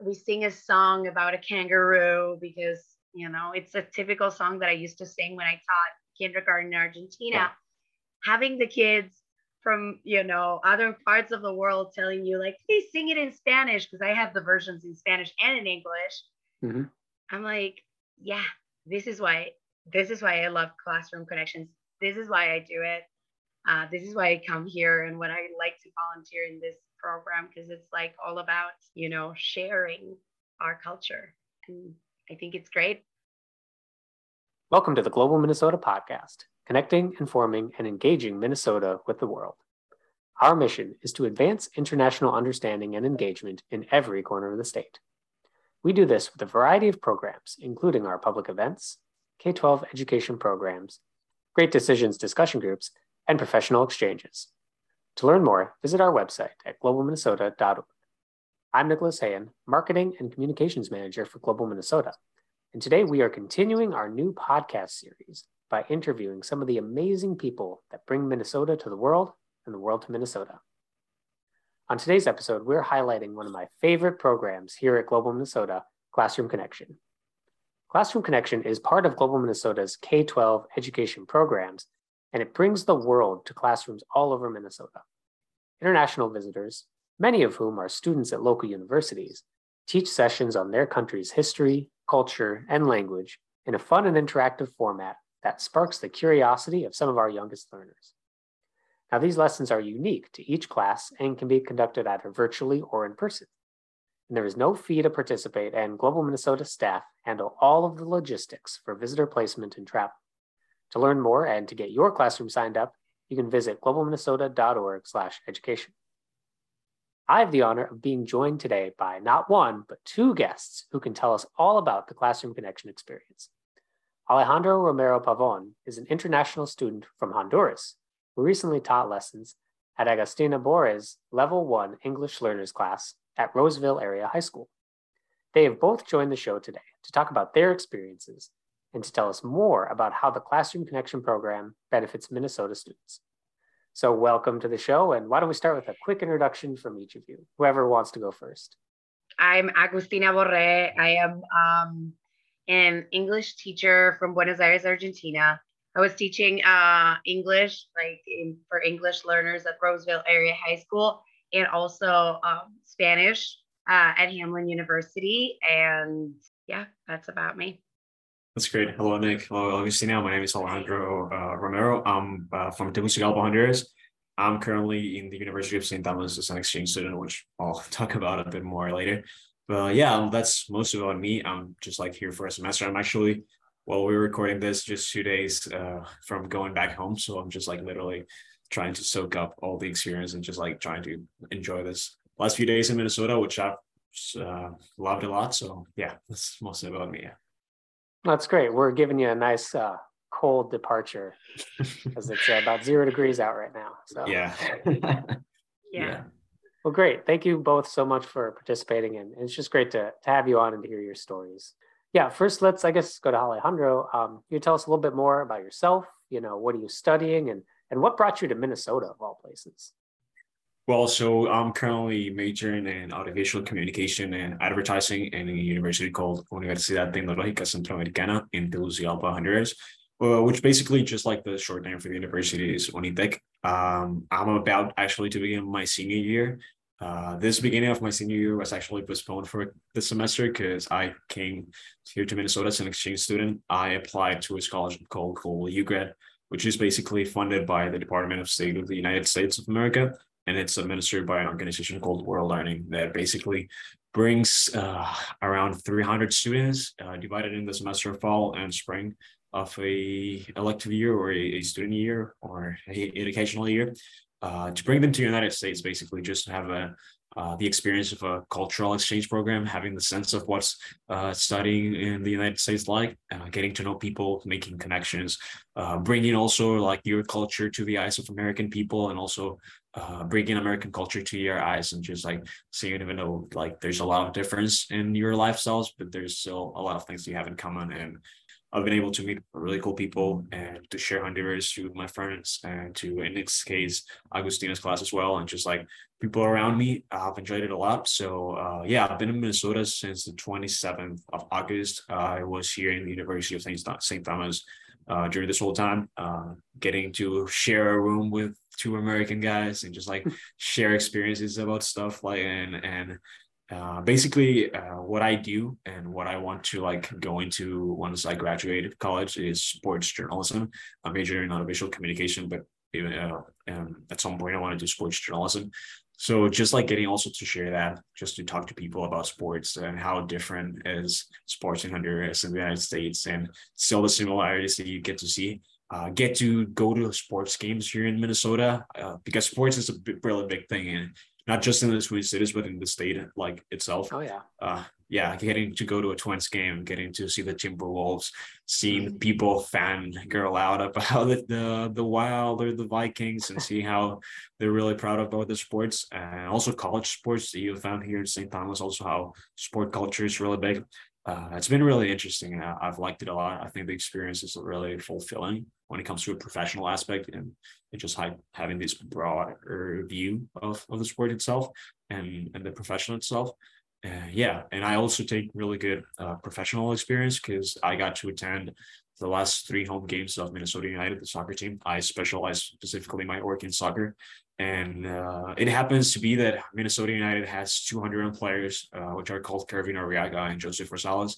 we sing a song about a kangaroo because you know it's a typical song that I used to sing when I taught kindergarten in Argentina. Yeah. Having the kids from you know other parts of the world telling you like please sing it in spanish because i have the versions in spanish and in english mm-hmm. i'm like yeah this is why this is why i love classroom connections this is why i do it uh, this is why i come here and what i like to volunteer in this program because it's like all about you know sharing our culture and i think it's great welcome to the global minnesota podcast connecting, informing, and engaging Minnesota with the world. Our mission is to advance international understanding and engagement in every corner of the state. We do this with a variety of programs, including our public events, K 12 education programs, Great Decisions discussion groups, and professional exchanges. To learn more, visit our website at globalminnesota.org. I'm Nicholas Hayen, Marketing and Communications Manager for Global Minnesota, and today we are continuing our new podcast series by interviewing some of the amazing people that bring Minnesota to the world and the world to Minnesota. On today's episode, we're highlighting one of my favorite programs here at Global Minnesota, Classroom Connection. Classroom Connection is part of Global Minnesota's K 12 education programs, and it brings the world to classrooms all over Minnesota. International visitors, many of whom are students at local universities, teach sessions on their country's history, culture, and language in a fun and interactive format that sparks the curiosity of some of our youngest learners. Now, these lessons are unique to each class and can be conducted either virtually or in person. And there is no fee to participate, and Global Minnesota staff handle all of the logistics for visitor placement and travel. To learn more and to get your classroom signed up, you can visit globalminnesota.org/education. I have the honor of being joined today by not one, but two guests who can tell us all about the Classroom Connection experience. Alejandro Romero Pavon is an international student from Honduras who recently taught lessons at Agustina Borges Level 1 English Learners class at Roseville Area High School. They have both joined the show today to talk about their experiences and to tell us more about how the Classroom Connection program benefits Minnesota students. So, welcome to the show. And why don't we start with a quick introduction from each of you? Whoever wants to go first. I'm Agustina Borre. I am um, an English teacher from Buenos Aires, Argentina. I was teaching uh, English, like in, for English learners at Roseville Area High School, and also um, Spanish uh, at Hamline University. And yeah, that's about me. That's great. Hello, Nick. Hello, Agustina. My name is Alejandro uh, Romero. I'm uh, from Tegucigalpa, Honduras. I'm currently in the University of St. Thomas as an exchange student, which I'll talk about a bit more later. But yeah, that's most about me. I'm just like here for a semester. I'm actually, while we're recording this, just two days uh, from going back home. So I'm just like literally trying to soak up all the experience and just like trying to enjoy this last few days in Minnesota, which I've uh, loved a lot. So yeah, that's mostly about me. Yeah. That's great. We're giving you a nice uh, cold departure because it's about zero degrees out right now. So yeah. yeah. yeah. Well, great. Thank you both so much for participating. And it's just great to, to have you on and to hear your stories. Yeah, first, let's, I guess, go to Alejandro. Um, you tell us a little bit more about yourself. You know, what are you studying and, and what brought you to Minnesota of all places? Well, so I'm currently majoring in audiovisual communication and advertising in a university called Universidad Tecnológica Centroamericana in Tegucigalpa, Honduras, uh, which basically just like the short name for the university is Unitec. Um, I'm about actually to begin my senior year. Uh, this beginning of my senior year was actually postponed for the semester because I came here to Minnesota as an exchange student. I applied to a scholarship called Global UGrad, which is basically funded by the Department of State of the United States of America. And it's administered by an organization called World Learning that basically brings uh, around 300 students uh, divided in the semester fall and spring of a elective year or a, a student year or a educational year uh, to bring them to the United States, basically just to have a uh, the experience of a cultural exchange program, having the sense of what's uh, studying in the United States like, uh, getting to know people, making connections, uh, bringing also like your culture to the eyes of American people, and also uh, bringing American culture to your eyes, and just like seeing even though like there's a lot of difference in your lifestyles, but there's still a lot of things you have in common, and I've been able to meet really cool people and to share Honduras to my friends and to, in this case, Agustina's class as well. And just like people around me, I've enjoyed it a lot. So uh, yeah, I've been in Minnesota since the 27th of August. Uh, I was here in the University of St. Thomas uh, during this whole time, uh, getting to share a room with two American guys and just like share experiences about stuff like and and uh, basically uh, what I do and what I want to like go into once I graduate college is sports journalism. I'm majoring in audiovisual communication, but uh, um, at some point I want to do sports journalism. So just like getting also to share that, just to talk to people about sports and how different is sports in Honduras and the United States, and still the similarities that you get to see. Uh, get to go to sports games here in Minnesota uh, because sports is a really big thing, and not just in the Twin Cities, but in the state like itself. Oh yeah. Uh, yeah, getting to go to a Twins game, getting to see the Timberwolves, seeing mm-hmm. people fan girl out about the, the the Wild or the Vikings, and see how they're really proud about the sports, and also college sports that you found here in St. Thomas. Also, how sport culture is really big. Uh, it's been really interesting. I've liked it a lot. I think the experience is really fulfilling when it comes to a professional aspect and just having this broader view of, of the sport itself and, and the profession itself. Uh, yeah, and I also take really good uh, professional experience because I got to attend the last three home games of Minnesota United, the soccer team. I specialize specifically my work in soccer, and uh, it happens to be that Minnesota United has 200 players, uh, which are called Kervin Arriaga and Joseph Rosales.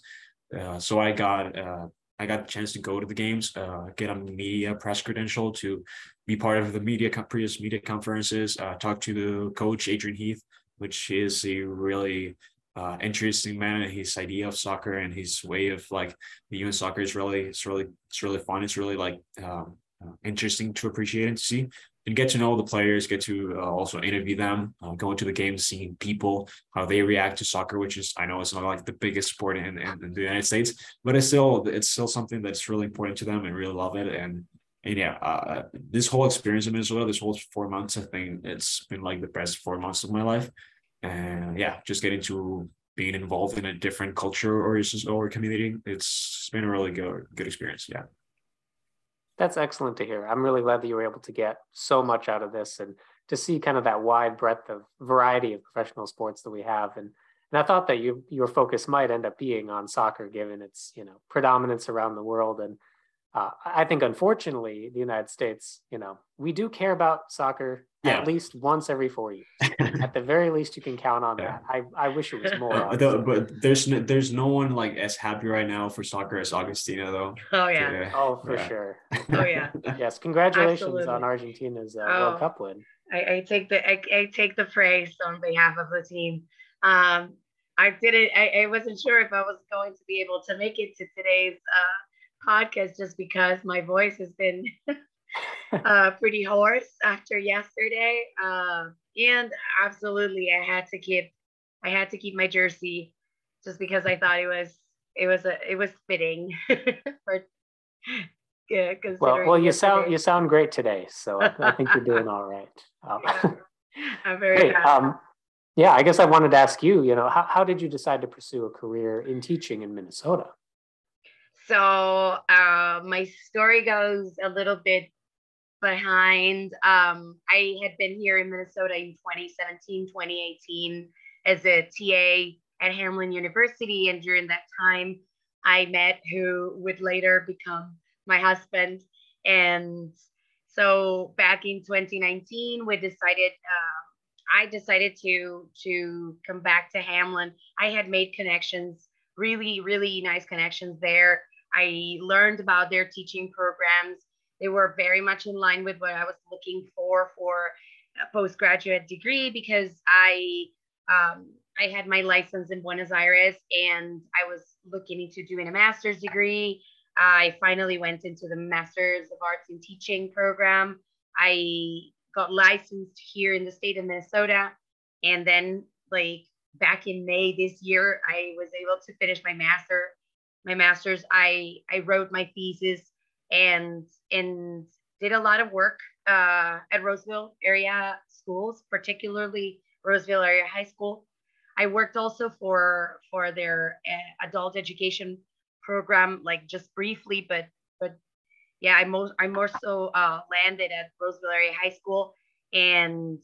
Uh, so I got uh, I got a chance to go to the games, uh, get a media press credential to be part of the media previous media conferences, uh, talk to the coach Adrian Heath, which is a really uh, interesting man. His idea of soccer and his way of like viewing soccer is really it's really it's really fun. It's really like um, uh, interesting to appreciate and to see and get to know the players, get to uh, also interview them, uh, go into the game, seeing people, how they react to soccer, which is, I know it's not like the biggest sport in, in, in, the United States, but it's still, it's still something that's really important to them and really love it. And, and yeah, uh, this whole experience in Minnesota, this whole four months, I think it's been like the best four months of my life. And yeah, just getting to being involved in a different culture or, or community, it's been a really good, good experience. Yeah. That's excellent to hear. I'm really glad that you were able to get so much out of this and to see kind of that wide breadth of variety of professional sports that we have. And and I thought that you your focus might end up being on soccer, given its you know predominance around the world and uh, I think, unfortunately, the United States, you know, we do care about soccer yeah. at least once every four years. at the very least, you can count on yeah. that. I, I wish it was more. Uh, but there's no, there's no one like as happy right now for soccer as Agustina, though. Oh yeah. yeah. Oh, for sure. Oh yeah. yes, congratulations Absolutely. on Argentina's uh, oh, World Cup win. I, I take the I, I, take the praise on behalf of the team. Um, I didn't. I, I wasn't sure if I was going to be able to make it to today's. Uh, podcast just because my voice has been uh, pretty hoarse after yesterday. Uh, and absolutely, I had to keep I had to keep my jersey just because I thought it was it was a it was fitting for. Yeah, well, well, you sound you sound great today, so I think you're doing all right. Um, yeah, I'm very hey, um, yeah, I guess I wanted to ask you. You know, how how did you decide to pursue a career in teaching in Minnesota? So uh, my story goes a little bit behind. Um, I had been here in Minnesota in 2017, 2018 as a TA at Hamline University. And during that time, I met who would later become my husband. And so back in 2019, we decided, uh, I decided to, to come back to Hamline. I had made connections, really, really nice connections there I learned about their teaching programs. They were very much in line with what I was looking for for a postgraduate degree because I um, I had my license in Buenos Aires and I was looking into doing a master's degree. I finally went into the Masters of Arts in Teaching program. I got licensed here in the state of Minnesota. And then, like back in May this year, I was able to finish my master my master's, I I wrote my thesis and and did a lot of work uh, at Roseville area schools, particularly Roseville area high school. I worked also for for their uh, adult education program like just briefly, but but yeah, I most I more so uh, landed at Roseville Area High School, and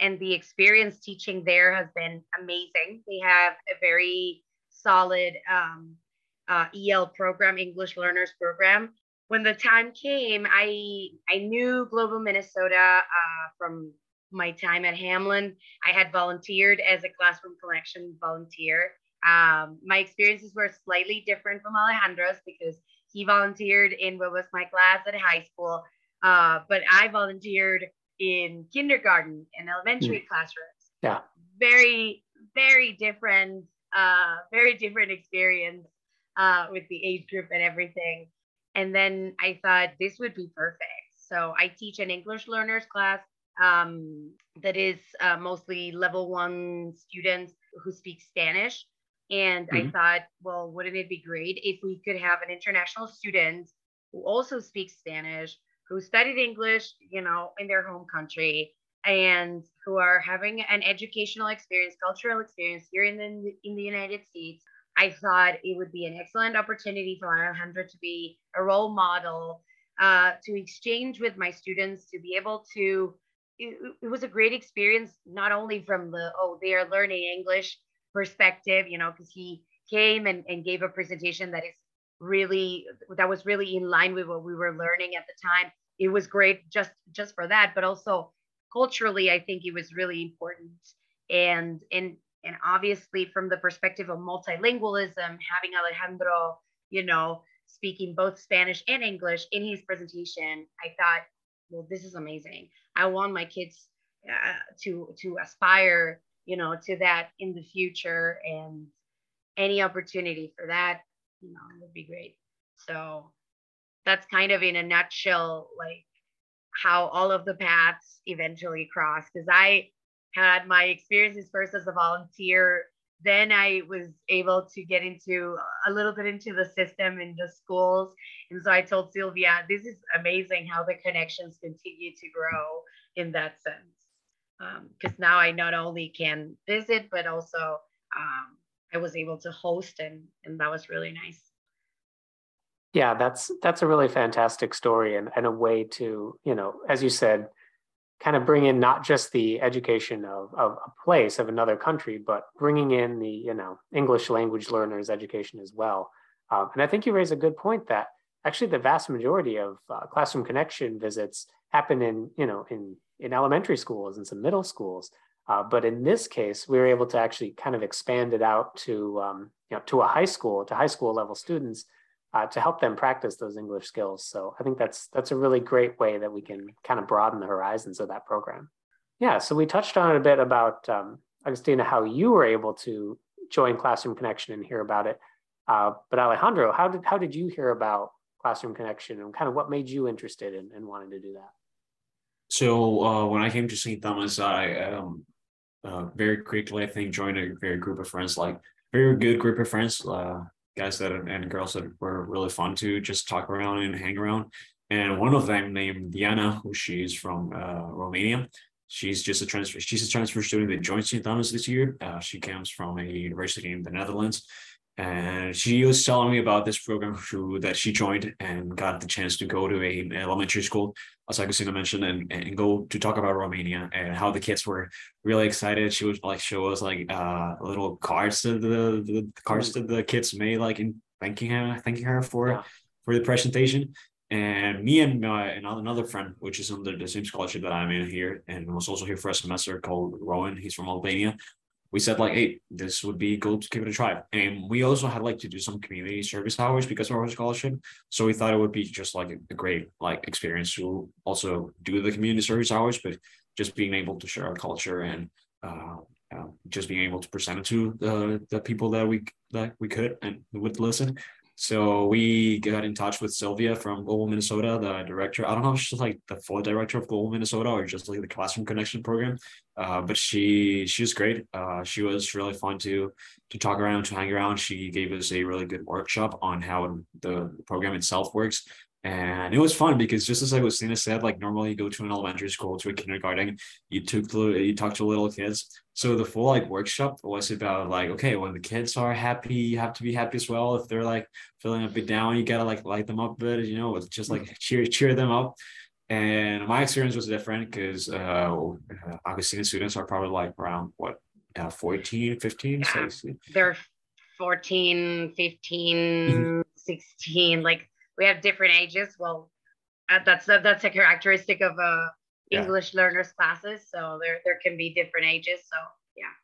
and the experience teaching there has been amazing. They have a very solid um, uh, EL program, English Learners Program. When the time came, I I knew Global Minnesota uh, from my time at Hamline. I had volunteered as a classroom connection volunteer. Um, my experiences were slightly different from Alejandro's because he volunteered in what was my class at high school, uh, but I volunteered in kindergarten and elementary mm. classrooms. Yeah. Very, very different, uh, very different experience uh, with the age group and everything. And then I thought this would be perfect. So I teach an English learners class um, that is uh, mostly level one students who speak Spanish. And mm-hmm. I thought, well, wouldn't it be great if we could have an international student who also speaks Spanish, who studied English, you know, in their home country, and who are having an educational experience, cultural experience here in the in the United States. I thought it would be an excellent opportunity for Alejandro to be a role model, uh, to exchange with my students, to be able to. It, it was a great experience, not only from the oh they are learning English perspective, you know, because he came and, and gave a presentation that is really that was really in line with what we were learning at the time. It was great just just for that, but also culturally, I think it was really important. And and and obviously from the perspective of multilingualism, having Alejandro, you know, speaking both Spanish and English in his presentation, I thought, well, this is amazing. I want my kids uh, to to aspire you know, to that in the future and any opportunity for that, you know, would be great. So that's kind of in a nutshell, like how all of the paths eventually cross. Because I had my experiences first as a volunteer. Then I was able to get into a little bit into the system in the schools. And so I told Sylvia, this is amazing how the connections continue to grow in that sense because um, now I not only can visit, but also um, I was able to host, and and that was really nice. Yeah, that's that's a really fantastic story, and, and a way to you know, as you said, kind of bring in not just the education of of a place of another country, but bringing in the you know English language learners education as well. Um, and I think you raise a good point that actually the vast majority of uh, classroom connection visits happen in you know in in elementary schools and some middle schools. Uh, but in this case, we were able to actually kind of expand it out to, um, you know, to a high school, to high school level students, uh, to help them practice those English skills. So I think that's that's a really great way that we can kind of broaden the horizons of that program. Yeah. So we touched on it a bit about um, Agustina, how you were able to join Classroom Connection and hear about it. Uh, but Alejandro, how did how did you hear about Classroom Connection and kind of what made you interested in, in wanting to do that? So uh, when I came to St. Thomas, I um, uh, very quickly, I think, joined a very group of friends, like very good group of friends, uh, guys that and girls that were really fun to just talk around and hang around. And one of them named Diana, who she's from uh, Romania. She's just a transfer. She's a transfer student that joined St. Thomas this year. Uh, she comes from a university in the Netherlands, and she was telling me about this program who, that she joined and got the chance to go to a elementary school, as Agustina mentioned, and, and go to talk about Romania and how the kids were really excited. She was like show us like uh, little cards that the, the cards that the kids made, like in thanking her, thanking her for yeah. for the presentation. And me and my and another friend, which is under the same scholarship that I'm in here, and was also here for a semester, called Rowan. He's from Albania we said like, hey, this would be good to give it a try. And we also had like to do some community service hours because of our scholarship. So we thought it would be just like a, a great like experience to also do the community service hours, but just being able to share our culture and uh, uh, just being able to present it to the the people that we that we could and would listen. So we got in touch with Sylvia from Global Minnesota, the director. I don't know if she's like the full director of Global Minnesota or just like the Classroom Connection program, uh, but she she was great. Uh, she was really fun to to talk around, to hang around. She gave us a really good workshop on how the program itself works, And it was fun because just as Agustina said, like normally you go to an elementary school, to a kindergarten, you took to, you talk to little kids. So the full like workshop was about like, okay, when the kids are happy, you have to be happy as well. If they're like feeling a bit down, you gotta like light them up a bit, you know, just like cheer cheer them up. And my experience was different because uh, Agustina students are probably like around what, uh, 14, 15? Yeah. So, they're 14, 15, mm-hmm. 16, like we have different ages. Well, uh, that's that's a characteristic of uh, English yeah. learners classes. So there there can be different ages. So yeah.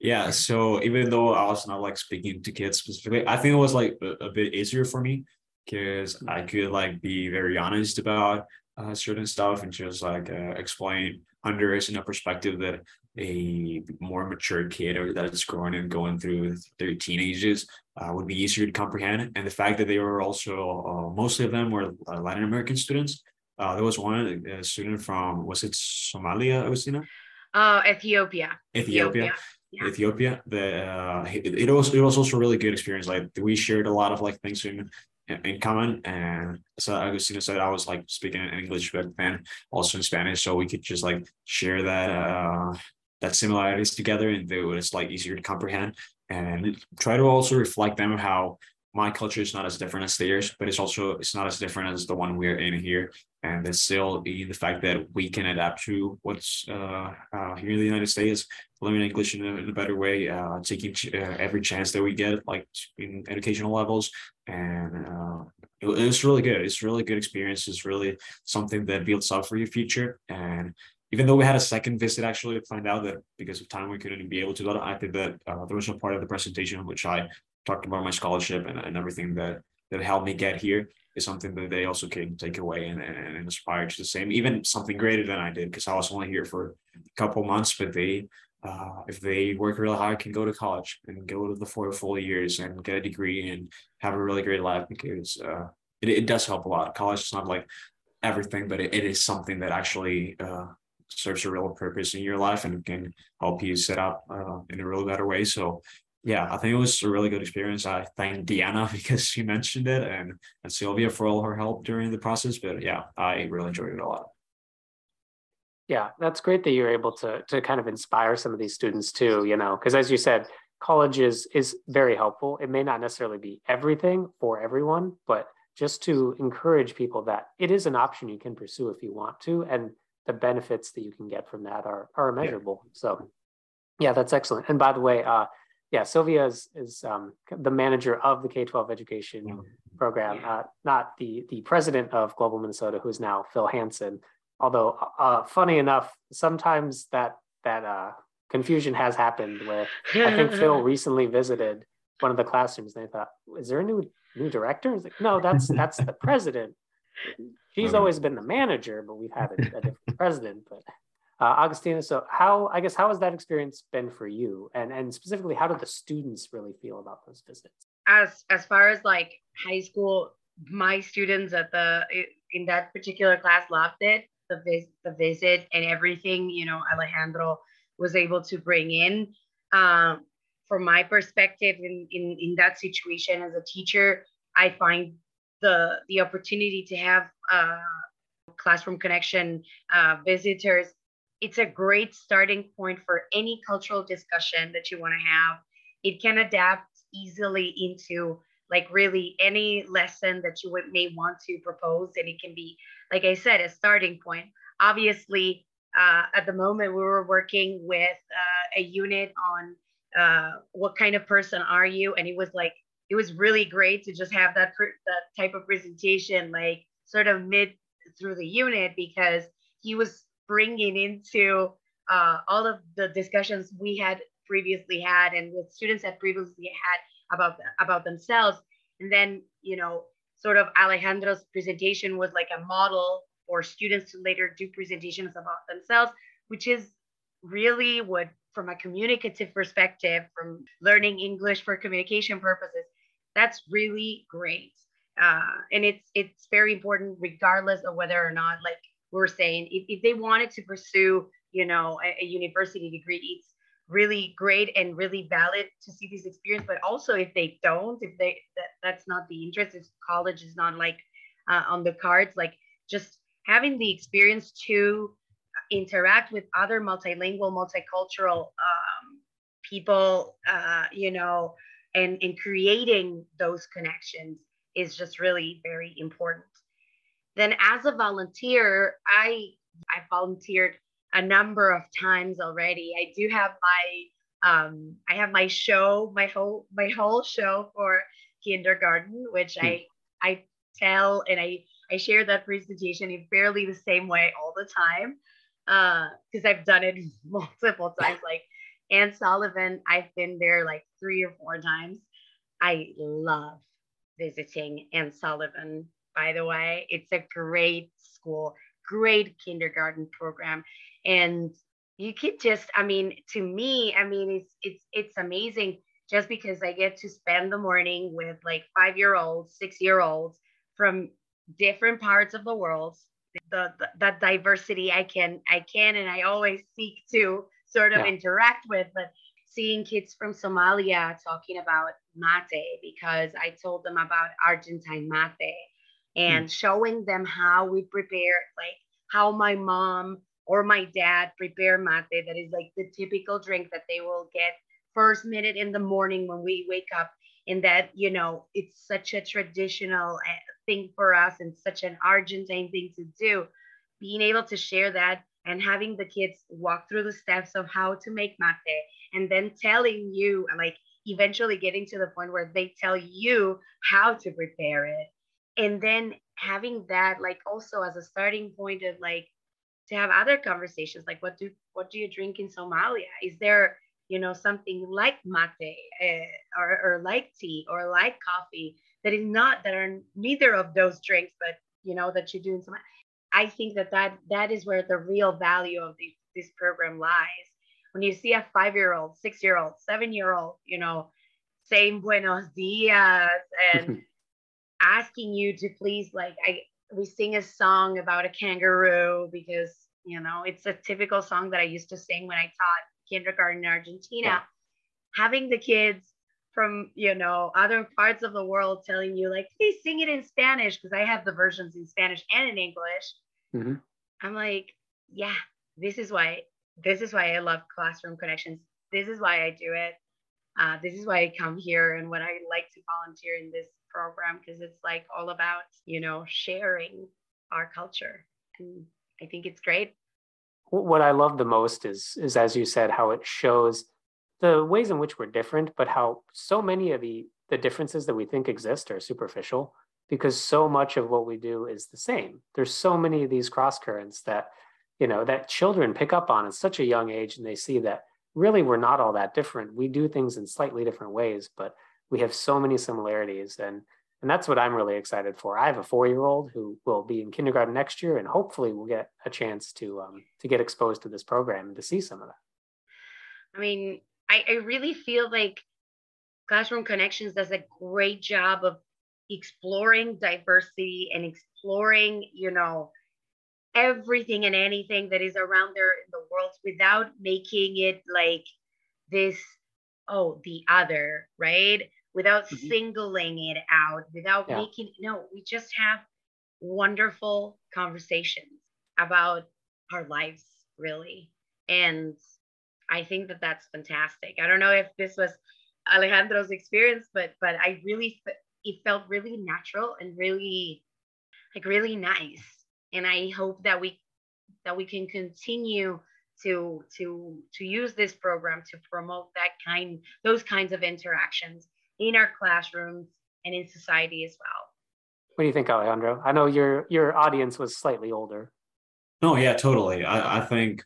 Yeah. So even though I was not like speaking to kids specifically, I think it was like a, a bit easier for me because I could like be very honest about uh, certain stuff and just like uh, explain under in a perspective that a more mature kid or that is growing and going through their teenagers uh, would be easier to comprehend. And the fact that they were also, uh, mostly of them were uh, Latin American students. Uh, there was one a student from, was it Somalia, Agustina? Uh, Ethiopia. Ethiopia. Ethiopia. Yeah. Ethiopia. The uh, it, it was it was also a really good experience. Like we shared a lot of like things in in common, and so Agustina said I was like speaking in English but then also in Spanish, so we could just like share that uh that similarities together and it was like easier to comprehend and try to also reflect them how my culture is not as different as theirs, but it's also it's not as different as the one we're in here. And it's still the, fact that we can adapt to what's uh, uh, here in the United States, learning English in a, in a better way, uh, taking ch- uh, every chance that we get, like in educational levels. And uh, it, it's really good. It's really good experience. It's really something that builds up for your future. And even though we had a second visit actually to find out that because of time we couldn't be able to do that, I think that uh, there was a part of the presentation which I talked about my scholarship and, and everything that that helped me get here is something that they also can take away and, and, and inspire to the same, even something greater than I did because I was only here for a couple months, but they uh, if they work really hard, can go to college and go to the four full years and get a degree and have a really great life because uh, it, it does help a lot. College is not like everything, but it, it is something that actually uh, serves a real purpose in your life and can help you set up uh, in a really better way. So yeah, I think it was a really good experience. I thank Diana because she mentioned it and, and Sylvia for all her help during the process. But yeah, I really enjoyed it a lot. Yeah, that's great that you're able to to kind of inspire some of these students too, you know, because as you said, college is is very helpful. It may not necessarily be everything for everyone, but just to encourage people that it is an option you can pursue if you want to. And the benefits that you can get from that are are immeasurable. Yeah. So yeah, that's excellent. And by the way, uh, yeah, Sylvia is, is um, the manager of the K-12 education program, uh, not the the president of Global Minnesota, who is now Phil Hansen. Although, uh, funny enough, sometimes that that uh, confusion has happened where I think Phil recently visited one of the classrooms and they thought, is there a new new director? He's like, no, that's that's the president. She's always been the manager, but we've had a, a different president. But uh, Agustina, so how I guess how has that experience been for you, and and specifically, how did the students really feel about those visits? As as far as like high school, my students at the in that particular class loved it. The vis- the visit and everything, you know, Alejandro was able to bring in. Um, from my perspective, in, in in that situation as a teacher, I find the the opportunity to have uh, classroom connection uh, visitors. It's a great starting point for any cultural discussion that you want to have. It can adapt easily into like really any lesson that you would, may want to propose and it can be like i said a starting point. Obviously uh, at the moment we were working with uh, a unit on uh, what kind of person are you? And it was like it was really great to just have that that type of presentation like sort of mid through the unit because he was bringing into uh, all of the discussions we had previously had and with students had previously had about about themselves. And then you know sort of alejandro's presentation was like a model for students to later do presentations about themselves which is really what from a communicative perspective from learning english for communication purposes that's really great. Uh, and it's it's very important regardless of whether or not like we're saying if, if they wanted to pursue you know a, a, university degree it's really great and really valid to see this experience. But also if they don't if they that, that's not the interest if college is not like uh, on the cards like just having the experience to interact with other multilingual multicultural um, people uh, you know and and creating those connections is just really very important then as a volunteer i i volunteered a number of times already i do have my um, I have my show, my whole my whole show for kindergarten, which hmm. I I tell and I I share that presentation in fairly the same way all the time because uh, I've done it multiple times. Like Anne Sullivan, I've been there like three or four times. I love visiting Anne Sullivan. By the way, it's a great school, great kindergarten program, and you could just i mean to me i mean it's it's it's amazing just because i get to spend the morning with like five year olds six year olds from different parts of the world the, the that diversity i can i can and i always seek to sort of yeah. interact with but seeing kids from somalia talking about mate because i told them about argentine mate and mm. showing them how we prepare like how my mom or my dad prepare mate that is like the typical drink that they will get first minute in the morning when we wake up and that you know it's such a traditional eh, thing for us and such an argentine thing to do being able to share that and having the kids walk through the steps of how to make mate and then telling you like eventually getting to the point where they tell you how to prepare it and then having that like also as a starting point of like to have other conversations like what do what do you drink in Somalia? Is there you know something like mate uh, or, or like tea or like coffee that is not that are neither of those drinks, but you know that you do in Somalia. I think that that that is where the real value of the, this program lies. When you see a five-year-old, six-year-old, seven-year-old, you know, saying buenos dias and asking you to please like I we sing a song about a kangaroo because you know it's a typical song that I used to sing when I taught kindergarten in Argentina. Yeah. Having the kids from you know other parts of the world telling you like, please sing it in Spanish because I have the versions in Spanish and in English. Mm-hmm. I'm like, yeah, this is why this is why I love classroom connections. This is why I do it. Uh, this is why I come here and what I like to volunteer in this program because it's like all about you know sharing our culture and i think it's great what i love the most is is as you said how it shows the ways in which we're different but how so many of the the differences that we think exist are superficial because so much of what we do is the same. There's so many of these cross currents that you know that children pick up on at such a young age and they see that really we're not all that different. We do things in slightly different ways but we have so many similarities. And and that's what i'm really excited for. I have a four year old who will be in kindergarten next year and hopefully we'll get a chance to um, to get exposed to this program and to see some of that. I mean I, I really feel like classroom connections does a great job of exploring diversity and exploring you know everything and anything that is around there in the world without making it like this oh the other right without mm-hmm. singling it out, without yeah. making no, we just have wonderful conversations about our lives, really. And I think that that's fantastic. I don't know if this was Alejandro's experience, but but I really it felt really natural and really like really nice. And I hope that we that we can continue to to to use this program to promote that kind those kinds of interactions in our classrooms and in society as well. What do you think, Alejandro? I know your your audience was slightly older. No, yeah, totally. I, I think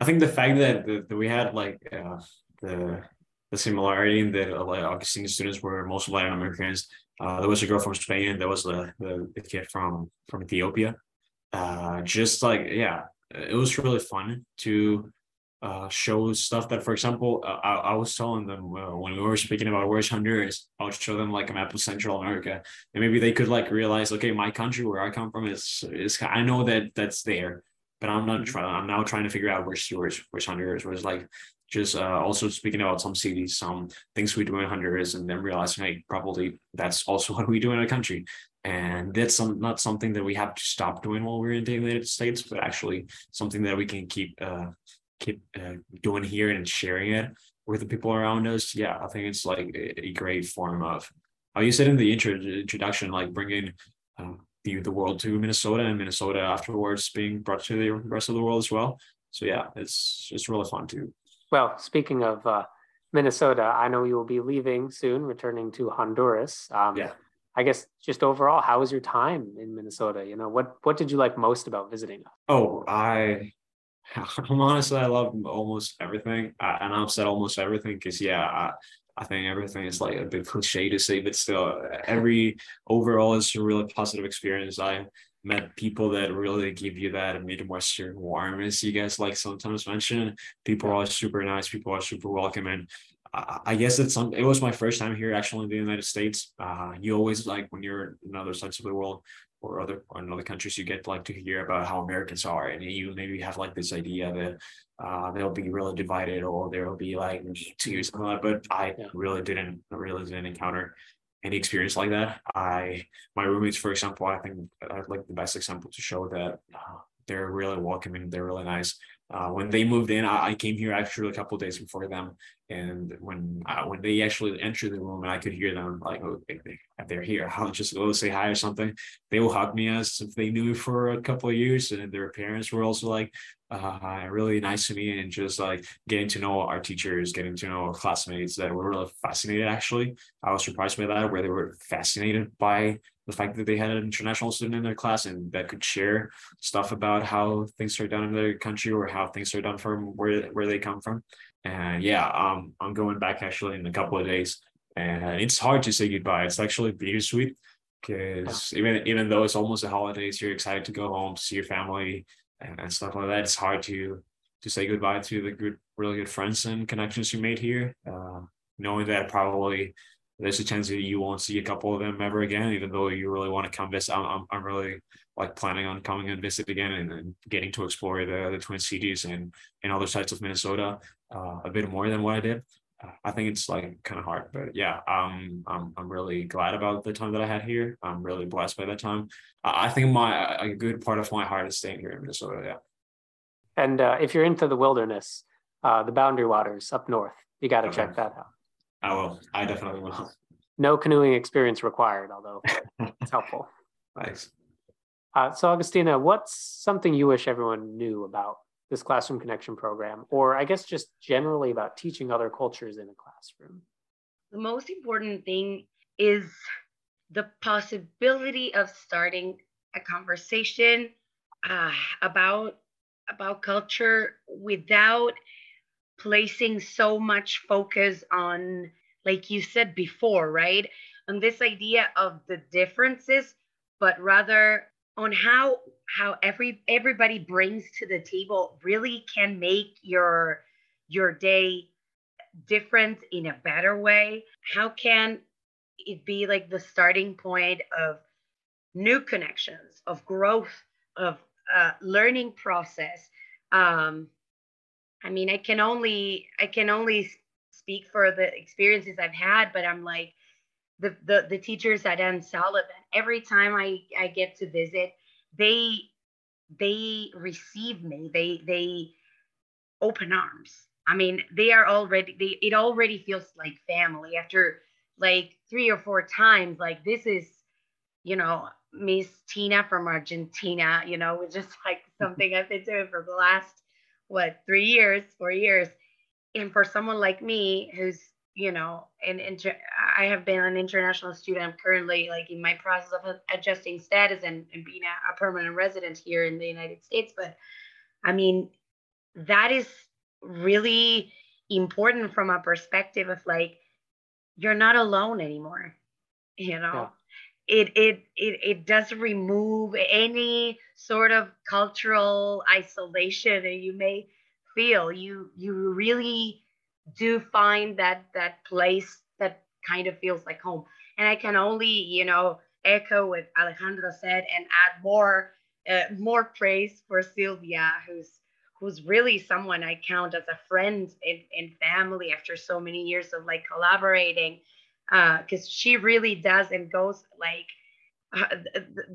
I think the fact that, that, that we had like uh, the the similarity in that like Agustina students were mostly Latin Americans. Uh, there was a girl from Spain. There was the, the, the kid from from Ethiopia. Uh, just like yeah, it was really fun to uh, shows stuff that, for example, uh, I, I, was telling them uh, when we were speaking about where's Honduras, I would show them like a map of Central America, and maybe they could like realize, okay, my country where I come from is is I know that that's there, but I'm not mm-hmm. trying. I'm now trying to figure out where's where's where's Honduras, where's like just uh, also speaking about some cities, some things we do in Honduras, and then realizing, hey, probably that's also what we do in a country. And that's some, not something that we have to stop doing while we're in the United States, but actually something that we can keep uh, keep uh, doing here and sharing it with the people around us. Yeah, I think it's like a, a great form of, how you said in the intro, introduction, like bringing the, the world to Minnesota and Minnesota afterwards being brought to the rest of the world as well. So yeah, it's it's really fun too. Well, speaking of uh, Minnesota, I know you will be leaving soon, returning to Honduras. Um, yeah. I guess just overall, how was your time in Minnesota? You know, what what did you like most about visiting? Oh, I I'm honestly, I love almost everything, uh, and I've said almost everything because yeah, I, I think everything is like a bit cliche to say, but still, every overall is a really positive experience. I met people that really give you that Midwestern warmness you guys like sometimes mention. People are super nice, people are super welcoming. I guess it's. It was my first time here, actually, in the United States. Uh, you always like when you're in other sides of the world or other or in other countries, you get like to hear about how Americans are, and you maybe have like this idea that uh, they'll be really divided or there'll be like to you something like. That. But I yeah. really didn't, really didn't encounter any experience like that. I my roommates, for example, I think I like the best example to show that uh, they're really welcoming, they're really nice. Uh, when they moved in, I, I, came here actually a couple of days before them, and when uh, when they actually entered the room and I could hear them like, oh, they, they, they're here, I'll just go say hi or something. They will hug me as if they knew me for a couple of years, and their parents were also like, uh, really nice to me, and just like getting to know our teachers, getting to know our classmates that were really fascinated. Actually, I was surprised by that, where they were fascinated by the fact that they had an international student in their class and that could share stuff about how things are done in their country or how things are done from where where they come from. And yeah, um, I'm going back actually in a couple of days, and it's hard to say goodbye. It's actually bittersweet because even even though it's almost the holidays, you're excited to go home to see your family and, and stuff like that. It's hard to to say goodbye to the good, really good friends and connections you made here, uh, knowing that probably there's a chance that you won't see a couple of them ever again, even though you really want to come visit. I'm, I'm, I'm really like planning on coming and visit again and, and getting to explore the, the Twin Cities and, and other sides of Minnesota uh, a bit more than what I did. Uh, I think it's like kind of hard, but yeah, um, I'm I'm really glad about the time that I had here. I'm really blessed by that time. I think my a good part of my heart is staying here in Minnesota. Yeah. And uh, if you're into the wilderness, uh, the Boundary Waters up north, you got to okay. check that out. I will. I definitely will. No canoeing experience required, although it's helpful. Thanks. Uh, so, Agustina, what's something you wish everyone knew about this classroom connection program, or I guess just generally about teaching other cultures in a classroom? The most important thing is the possibility of starting a conversation uh, about about culture without placing so much focus on, like you said before, right? On this idea of the differences, but rather on how how every everybody brings to the table really can make your your day different in a better way how can it be like the starting point of new connections of growth of uh, learning process um, I mean, I can only I can only speak for the experiences I've had, but I'm like the the, the teachers at Anne Sullivan. Every time I I get to visit, they they receive me. They they open arms. I mean, they are already they it already feels like family after like three or four times. Like this is, you know, Miss Tina from Argentina. You know, it's just like mm-hmm. something I've been doing for the last what three years, four years, and for someone like me who's you know an inter- I have been an international student. I'm currently like in my process of adjusting status and, and being a, a permanent resident here in the United States. But I mean, that is really important from a perspective of like you're not alone anymore you know it it it it does remove any sort of cultural isolation that you may feel you you really do find that that place that kind of feels like home and i can only you know echo what alejandro said and add more uh, more praise for sylvia who's who's really someone I count as a friend and, and family after so many years of like collaborating. Because uh, she really does and goes like uh,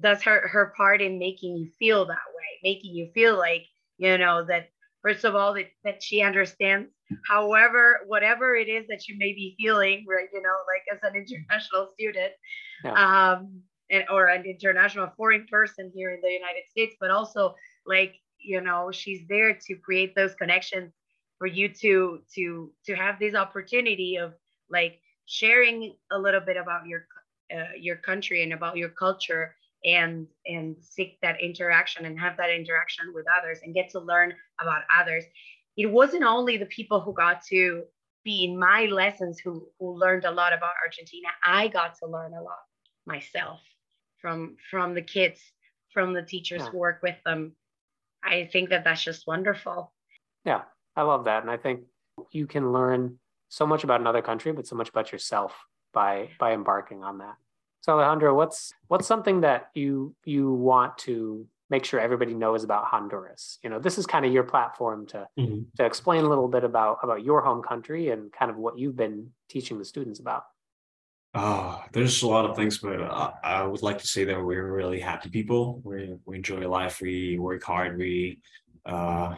does her her part in making you feel that way, making you feel like you know that first of all that, that she understands however whatever it is that you may be feeling right you know like as an international student yeah. um and or an international foreign person here in the united states but also like you know she's there to create those connections for you to to to have this opportunity of like sharing a little bit about your uh, your country and about your culture and and seek that interaction and have that interaction with others and get to learn about others it wasn't only the people who got to be in my lessons who who learned a lot about argentina i got to learn a lot myself from from the kids from the teachers yeah. who work with them I think that that's just wonderful. Yeah, I love that. And I think you can learn so much about another country, but so much about yourself by by embarking on that. So Alejandro, what's what's something that you you want to make sure everybody knows about Honduras? You know, this is kind of your platform to mm-hmm. to explain a little bit about about your home country and kind of what you've been teaching the students about. Oh, there's a lot of things, but I, I would like to say that we're really happy people. We we enjoy life. We work hard. We uh,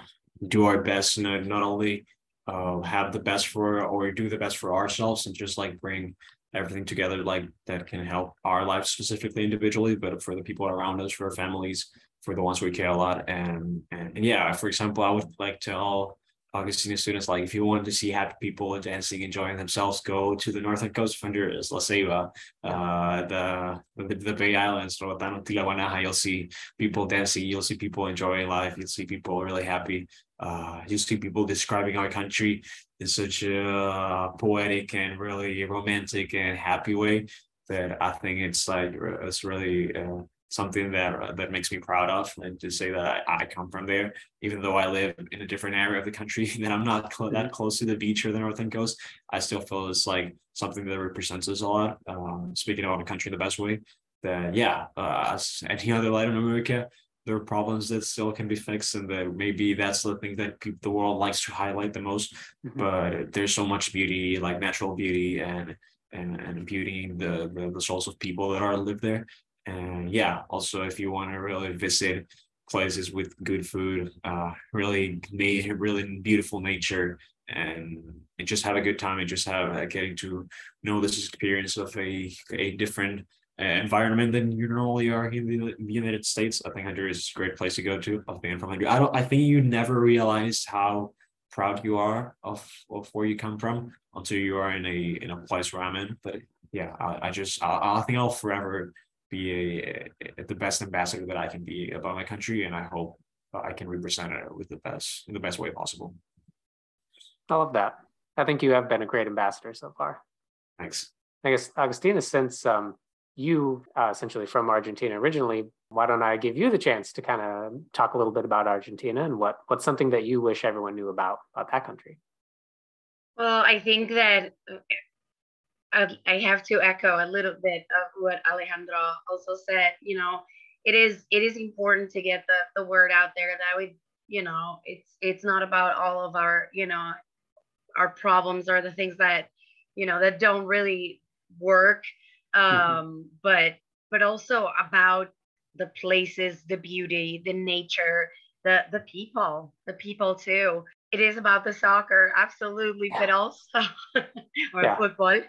do our best, and not only uh, have the best for or do the best for ourselves, and just like bring everything together like that can help our lives specifically individually, but for the people around us, for our families, for the ones we care a lot, and and, and yeah, for example, I would like to all Agustina students, like if you wanted to see happy people dancing, enjoying themselves, go to the northern coast of Honduras, La Ceiba, uh, the, the, the Bay Islands, Roatán, Utila, Guanaja, you'll see people dancing, you'll see people enjoying life, you'll see people really happy. Uh, you'll see people describing our country in such a poetic and really romantic and happy way that I think it's like it's really uh, something that uh, that makes me proud of and to say that I, I, come from there even though i live in a different area of the country that i'm not cl- that mm-hmm. close to the beach or the northern coast i still feel it's like something that represents us a lot um, speaking about a country in the best way that yeah uh, as any other latin america there are problems that still can be fixed and that maybe that's the thing that people, the world likes to highlight the most mm-hmm. but there's so much beauty like natural beauty and and, and beauty the, the the souls of people that are live there and yeah, also if you want to really visit places with good food, uh, really really beautiful nature, and, and just have a good time and just have uh, getting to know this experience of a a different environment than you normally are in the, the, United States. I think Honduras is a great place to go to. Of being from Honduras, I don't. I think you never realize how proud you are of, of where you come from until you are in a in a place where I'm in. But yeah, I, I just I, I think I'll forever be a, a, the best ambassador that I can be about my country, and I hope I can represent it with the best in the best way possible. I love that. I think you have been a great ambassador so far. Thanks. I guess Agustina, since um, you uh, essentially from Argentina originally, why don't I give you the chance to kind of talk a little bit about Argentina and what what's something that you wish everyone knew about about that country? Well, I think that I, have to echo a little bit of what Alejandro also said. You know, it is it is important to get the, the word out there that we, you know, it's it's not about all of our, you know, our problems or the things that, you know, that don't really work. Mm-hmm. Um, mm-hmm. but but also about the places, the beauty, the nature, the the people, the people too. It is about the soccer, absolutely, but also or yeah. football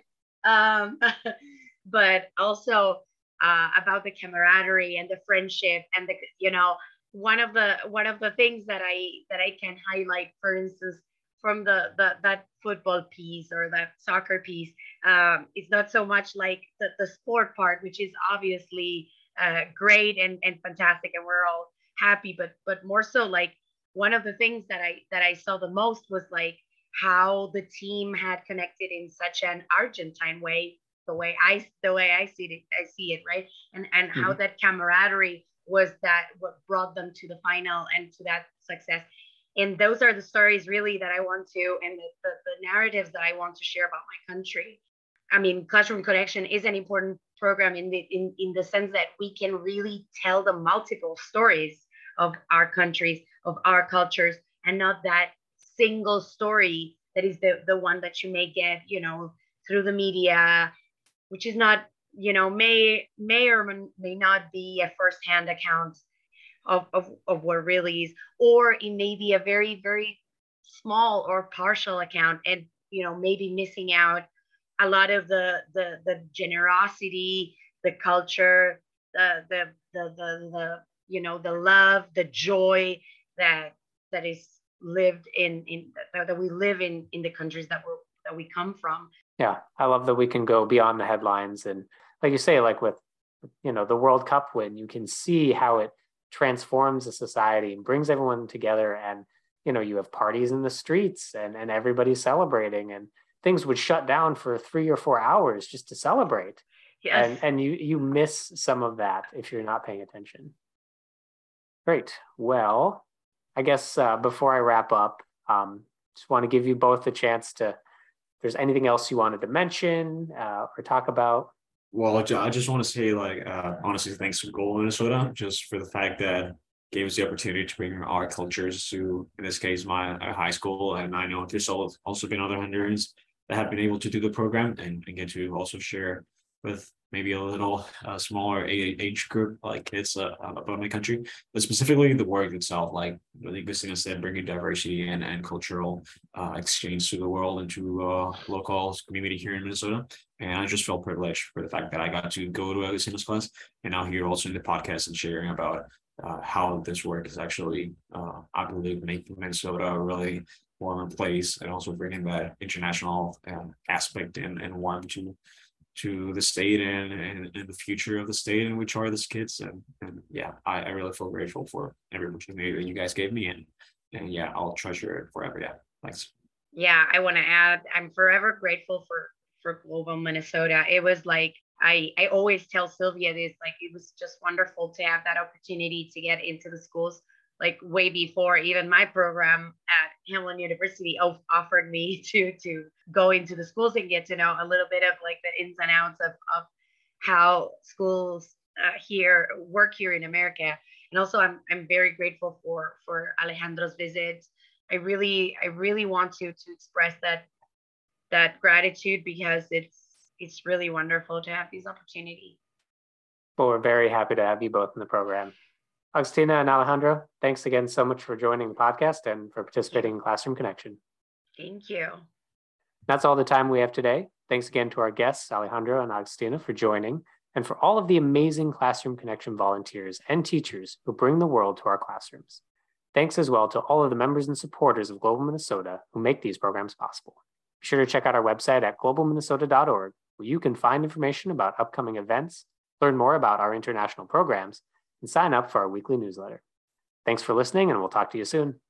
um, but also uh, about the camaraderie and the friendship and the you know one of the one of the things that I that I can highlight, for instance, from the, the that football piece or that soccer piece, um, it's not so much like the, the sport part, which is obviously uh, great and, and fantastic, and we're all happy, but but more so like one of the things that I that I saw the most was like how the team had connected in such an Argentine way, the way I the way I see it, I see it, right? And and mm-hmm. how that camaraderie was that what brought them to the final and to that success. And those are the stories really that I want to, and the, the, the narratives that I want to share about my country. I mean, Classroom Connection is an important program in the in, in the sense that we can really tell the multiple stories of our countries, of our cultures, and not that single story that is the the one that you may get you know through the media which is not you know may may or may not be a first-hand account of, of, of what really is or it may be a very very small or partial account and you know maybe missing out a lot of the the the generosity the culture the the the the, the you know the love the joy that that is lived in in that we live in in the countries that we're that we come from. Yeah i love that we can go beyond the headlines and like you say like with you know the world cup win you can see how it transforms a society and brings everyone together and you know you have parties in the streets and and everybody's celebrating and things would shut down for three or four hours just to celebrate. Yes. and and you you miss some of that if you're not paying attention. Great. Well i guess uh, before i wrap up um, just want to give you both a chance to if there's anything else you wanted to mention uh, or talk about well i just want to say like uh, honestly thanks to global minnesota just for the fact that gave us the opportunity to bring our cultures to, in this case, my high school. And I know there's also been other Hondurans that have been able to do the program and, and get to also share with maybe a little uh, smaller age group like kids uh, about my country, but specifically the work itself, like really thing I said, bringing diversity and, and cultural uh, exchange to the world and to uh, local community here in Minnesota. And I just felt privileged for the fact that I got to go to Agustina's class and now here also in the podcast and sharing about uh, how this work is actually, uh, I believe, making Minnesota a really warmer place and also bringing that international um, aspect and, and warm to to the state and, and, and, the future of the state in which are these kids. And, and yeah, I, I really feel grateful for every opportunity that you guys gave me. And, and yeah, I'll treasure it forever. Yeah. Thanks. Yeah. I want to add, I'm forever grateful for, for Global Minnesota. It was like I, I always tell Sylvia this, like it was just wonderful to have that opportunity to get into the schools, like way before even my program at Hamline University offered me to to go into the schools and get to know a little bit of like the ins and outs of, of how schools uh, here work here in America. And also I'm, I'm very grateful for, for Alejandro's visit. I really, I really want to, to express that, that gratitude because it's, it's really wonderful to have these opportunities. Well, we're very happy to have you both in the program. Agustina and Alejandro, thanks again so much for joining the podcast and for participating in Classroom Connection. Thank you. That's all the time we have today. Thanks again to our guests, Alejandro and Agustina, for joining, and for all of the amazing Classroom Connection volunteers and teachers who bring the world to our classrooms. Thanks as well to all of the members and supporters of Global Minnesota who make these programs possible. Be sure to check out our website at globalminnesota.org where you can find information about upcoming events, learn more about our international programs, and sign up for our weekly newsletter. Thanks for listening, and we'll talk to you soon.